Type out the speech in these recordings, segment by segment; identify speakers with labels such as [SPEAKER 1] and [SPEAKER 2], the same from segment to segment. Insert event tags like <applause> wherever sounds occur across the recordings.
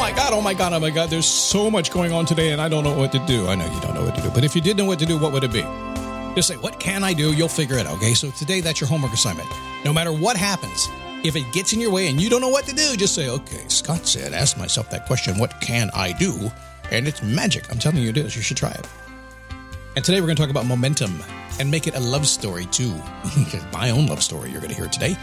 [SPEAKER 1] My God, oh my God, oh my God. There's so much going on today, and I don't know what to do. I know you don't know what to do, but if you did know what to do, what would it be? Just say, What can I do? You'll figure it out, okay? So today, that's your homework assignment. No matter what happens, if it gets in your way and you don't know what to do, just say, Okay, Scott said, ask myself that question, What can I do? And it's magic. I'm telling you it is. You should try it. And today, we're going to talk about momentum and make it a love story, too. <laughs> My own love story you're going to hear today.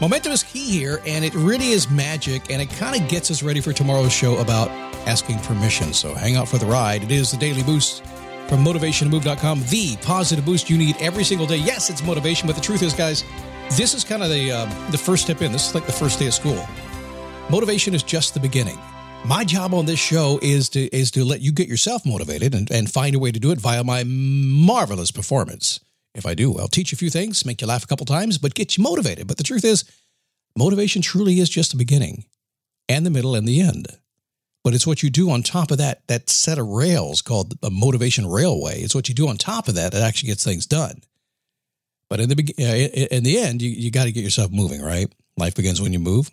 [SPEAKER 1] Momentum is key here, and it really is magic, and it kind of gets us ready for tomorrow's show about asking permission. So hang out for the ride. It is the Daily Boost from motivationmove.com, the positive boost you need every single day. Yes, it's motivation, but the truth is, guys, this is kind of the uh, the first step in. This is like the first day of school. Motivation is just the beginning. My job on this show is to is to let you get yourself motivated and, and find a way to do it via my marvelous performance. If I do, I'll teach you a few things, make you laugh a couple times, but get you motivated. But the truth is, motivation truly is just the beginning and the middle and the end. But it's what you do on top of that, that set of rails called a motivation railway. It's what you do on top of that that actually gets things done. But in the be- uh, in the end, you, you got to get yourself moving, right? Life begins when you move.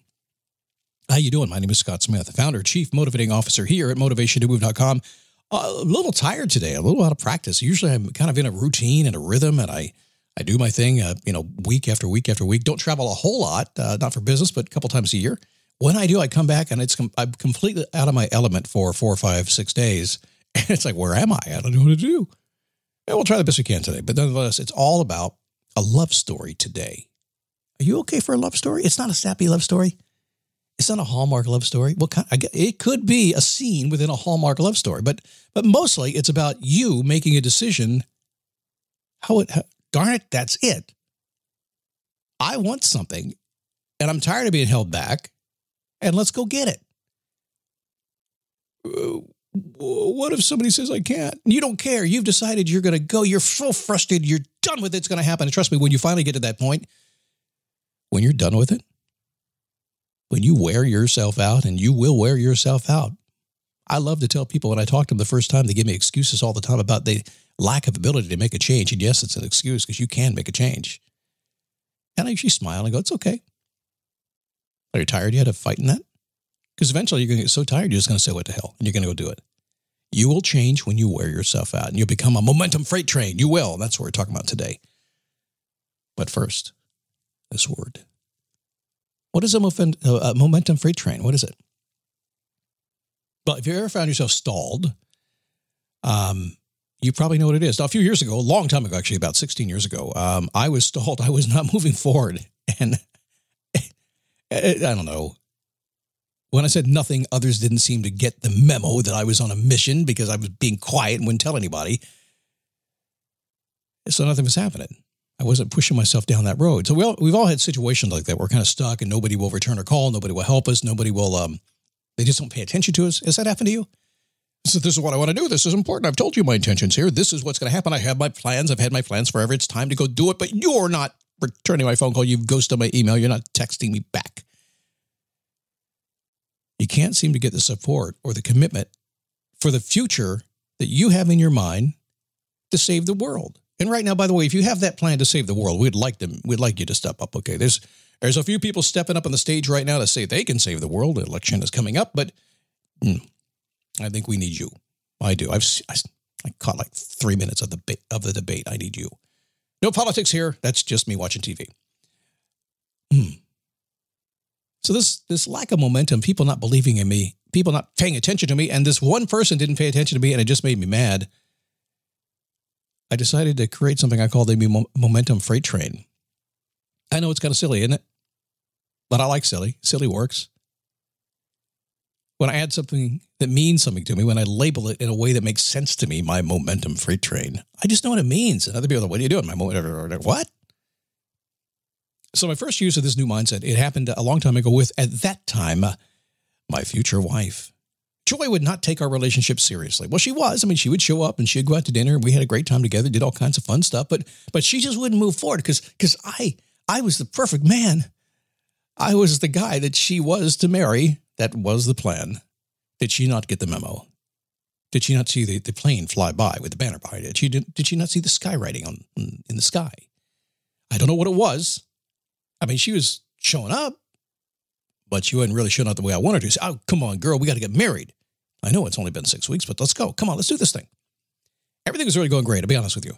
[SPEAKER 1] How you doing? My name is Scott Smith, founder, chief motivating officer here at motivationtomove.com a little tired today, a little out of practice. Usually I'm kind of in a routine and a rhythm and I, I do my thing, uh, you know, week after week after week. Don't travel a whole lot, uh, not for business, but a couple times a year. When I do, I come back and it's com- I'm completely out of my element for four, five, six days. <laughs> And it's like, where am I? I don't know what to do. And we'll try the best we can today. But nonetheless, it's all about a love story today. Are you okay for a love story? It's not a sappy love story. It's not a Hallmark love story. What kind? It could be a scene within a Hallmark love story, but but mostly it's about you making a decision. How it? How, darn it, that's it. I want something, and I'm tired of being held back, and let's go get it. Uh, what if somebody says I can't? You don't care. You've decided you're going to go. You're so frustrated. You're done with it. It's going to happen. And trust me, when you finally get to that point, when you're done with it, when you wear yourself out, and you will wear yourself out. I love to tell people when I talk to them the first time, they give me excuses all the time about the lack of ability to make a change. And yes, it's an excuse because you can make a change. And I usually smile and go, it's okay. Are you tired yet of fighting that? Because eventually you're going to get so tired, you're just going to say, what the hell? And you're going to go do it. You will change when you wear yourself out and you'll become a momentum freight train. You will. That's what we're talking about today. But first, this word. What is a, a momentum freight train? What is it? Well, if you ever found yourself stalled, um, you probably know what it is. Now, a few years ago, a long time ago, actually, about 16 years ago, um, I was stalled. I was not <laughs> moving forward. And <laughs> I don't know. When I said nothing, others didn't seem to get the memo that I was on a mission because I was being quiet and wouldn't tell anybody. So nothing was happening. I wasn't pushing myself down that road. So we all, we've all had situations like that. We're kind of stuck and nobody will return a call. Nobody will help us. Nobody will, um, they just don't pay attention to us. Has that happened to you? So this is what I want to do. This is important. I've told you my intentions here. This is what's going to happen. I have my plans. I've had my plans forever. It's time to go do it. But you're not returning my phone call. You've ghosted my email. You're not texting me back. You can't seem to get the support or the commitment for the future that you have in your mind to save the world. And right now, by the way, if you have that plan to save the world, we'd like them. We'd like you to step up. Okay, there's there's a few people stepping up on the stage right now to say they can save the world. The election is coming up, but mm, I think we need you. I do. I've I, I caught like three minutes of the of the debate. I need you. No politics here. That's just me watching TV. Hmm. So this this lack of momentum, people not believing in me, people not paying attention to me, and this one person didn't pay attention to me, and it just made me mad. I decided to create something I call the momentum freight train. I know it's kind of silly, isn't it? But I like silly. Silly works. When I add something that means something to me, when I label it in a way that makes sense to me, my momentum freight train, I just know what it means. And other people are like, what are you doing? My momentum, what? So my first use of this new mindset, it happened a long time ago with, at that time, uh, my future wife. Joi would not take our relationship seriously. Well, she was. I mean, she would show up and she'd go out to dinner. and We had a great time together, did all kinds of fun stuff, but but she just wouldn't move forward because because I I was the perfect man. I was the guy that she was to marry. That was the plan. Did she not get the memo? Did she not see the, the plane fly by with the banner behind it? She did, did she not see the skywriting on in the sky? I don't know what it was. I mean, she was showing up, but she wasn't really showing up the way I wanted to. Oh, come on, girl, we got to get married. I know it's only been six weeks, but let's go. Come on, let's do this thing. Everything was really going great, I'll be honest with you,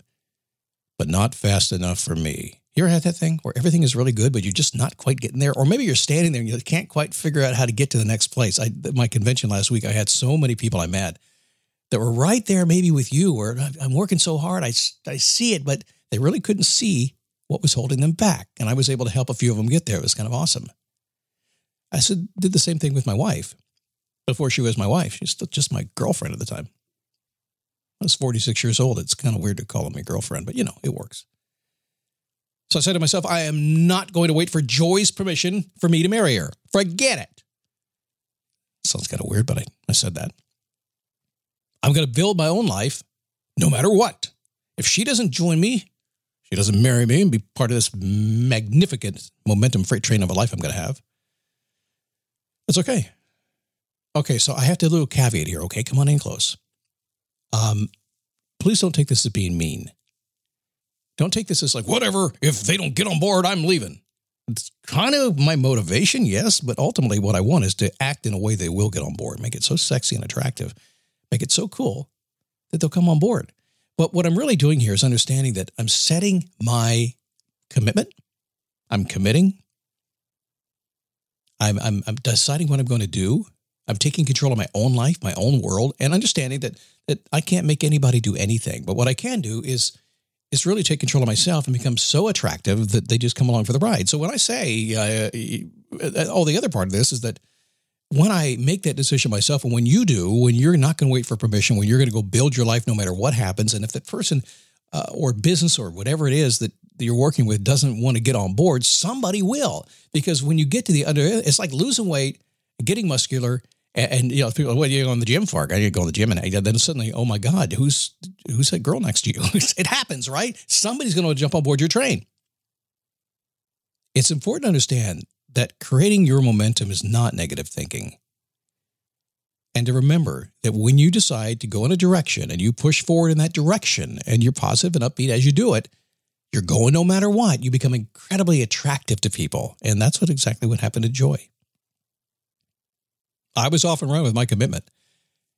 [SPEAKER 1] but not fast enough for me. You ever had that thing where everything is really good, but you're just not quite getting there? Or maybe you're standing there and you can't quite figure out how to get to the next place. I, my convention last week, I had so many people I met that were right there, maybe with you, where I'm working so hard, I, I see it, but they really couldn't see what was holding them back. And I was able to help a few of them get there. It was kind of awesome. I said, did the same thing with my wife before she was my wife. She's still just my girlfriend at the time. I was 46 years old. It's kind of weird to call my girlfriend, but you know, it works. So I said to myself, I am not going to wait for Joi's permission for me to marry her. Forget it. Sounds kind of weird, but I, I said that. I'm going to build my own life no matter what. If she doesn't join me, she doesn't marry me and be part of this magnificent momentum freight train of a life I'm going to have, it's okay. Okay, so I have to do a little caveat here. Okay, come on in close. Um, please don't take this as being mean. Don't take this as like, whatever, if they don't get on board, I'm leaving. It's kind of my motivation, yes, but ultimately what I want is to act in a way they will get on board, make it so sexy and attractive, make it so cool that they'll come on board. But what I'm really doing here is understanding that I'm setting my commitment, I'm committing, I'm, I'm, I'm deciding what I'm going to do. I'm taking control of my own life, my own world, and understanding that that I can't make anybody do anything. But what I can do is is really take control of myself and become so attractive that they just come along for the ride. So when I say uh, all the other part of this is that when I make that decision myself, and when you do, when you're not going to wait for permission, when you're going to go build your life no matter what happens, and if that person uh, or business or whatever it is that you're working with doesn't want to get on board, somebody will. Because when you get to the other, it's like losing weight, getting muscular, and, and you know, people, what are you going to the gym for? I got to go to the gym, and then suddenly, oh my God, who's who's that girl next to you? <laughs> it happens, right? Somebody's going to jump on board your train. It's important to understand that creating your momentum is not negative thinking. And to remember that when you decide to go in a direction and you push forward in that direction and you're positive and upbeat as you do it, you're going no matter what. You become incredibly attractive to people. And that's what exactly what happened to Joi. I was off and running with my commitment.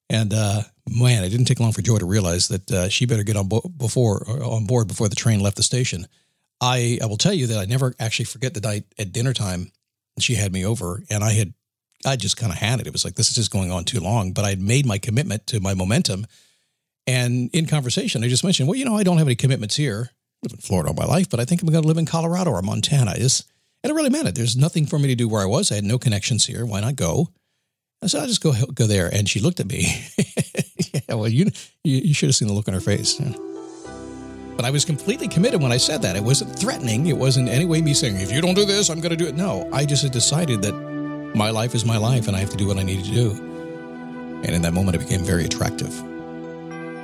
[SPEAKER 1] And uh, man, it didn't take long for Joi to realize that uh, she better get on bo- before on board before the train left the station. I, I will tell you that I never actually forget the night at dinner time she had me over, and I had I just kind of had it. It was like this is just going on too long, but I had made my commitment to my momentum. And in conversation, I just mentioned, well, you know, I don't have any commitments here live in Florida all my life, but I think I'm going to live in Colorado or Montana. Is and it really mattered. There's nothing for me to do where I was. I had no connections here. Why not go? I said, I'll just go go there. And she looked at me. <laughs> yeah, well, you, you, you should have seen the look on her face. But I was completely committed when I said that. It wasn't threatening. It wasn't any way me saying, if you don't do this, I'm going to do it. No, I just had decided that my life is my life and I have to do what I need to do. And in that moment, it became very attractive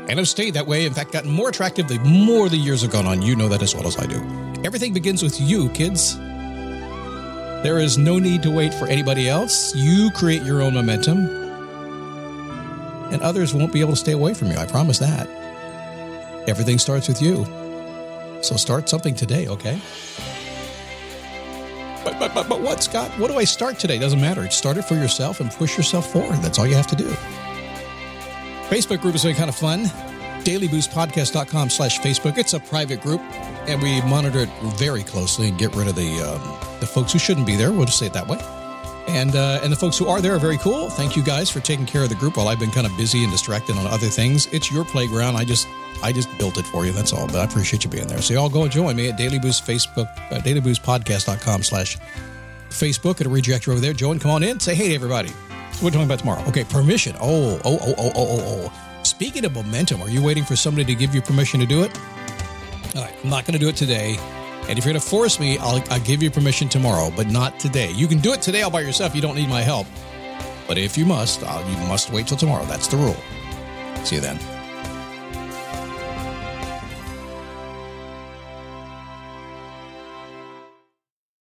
[SPEAKER 1] and have stayed that way. In fact, gotten more attractive the more the years have gone on. You know that as well as I do. Everything begins with you, kids. There is no need to wait for anybody else. You create your own momentum, and others won't be able to stay away from you. I promise that. Everything starts with you. So start something today, okay? But, but, but, but what, Scott? What do I start today? Doesn't matter. Start it for yourself and push yourself forward. That's all you have to do. Facebook group is really kind of fun. dailyboostpodcast.com slash Facebook. It's a private group, and we monitor it very closely and get rid of the um, the folks who shouldn't be there. We'll just say it that way. And uh, and the folks who are there are very cool. Thank you guys for taking care of the group while I've been kind of busy and distracted on other things. It's your playground. I just I just built it for you. That's all. But I appreciate you being there. So y'all go and join me at Daily Boost Facebook, uh, dailyboostpodcast.com slash Facebook. It'll redirect you over there. Join, come on in. Say hey to everybody. Are talking about tomorrow? Okay, permission. Oh, oh, oh, oh, oh, oh, oh. Speaking of momentum, are you waiting for somebody to give you permission to do it? All right, I'm not going to do it today. And if you're going to force me, I'll, I'll give you permission tomorrow, but not today. You can do it today all by yourself. You don't need my help. But if you must, I'll, you must wait till tomorrow. That's the rule. See you then.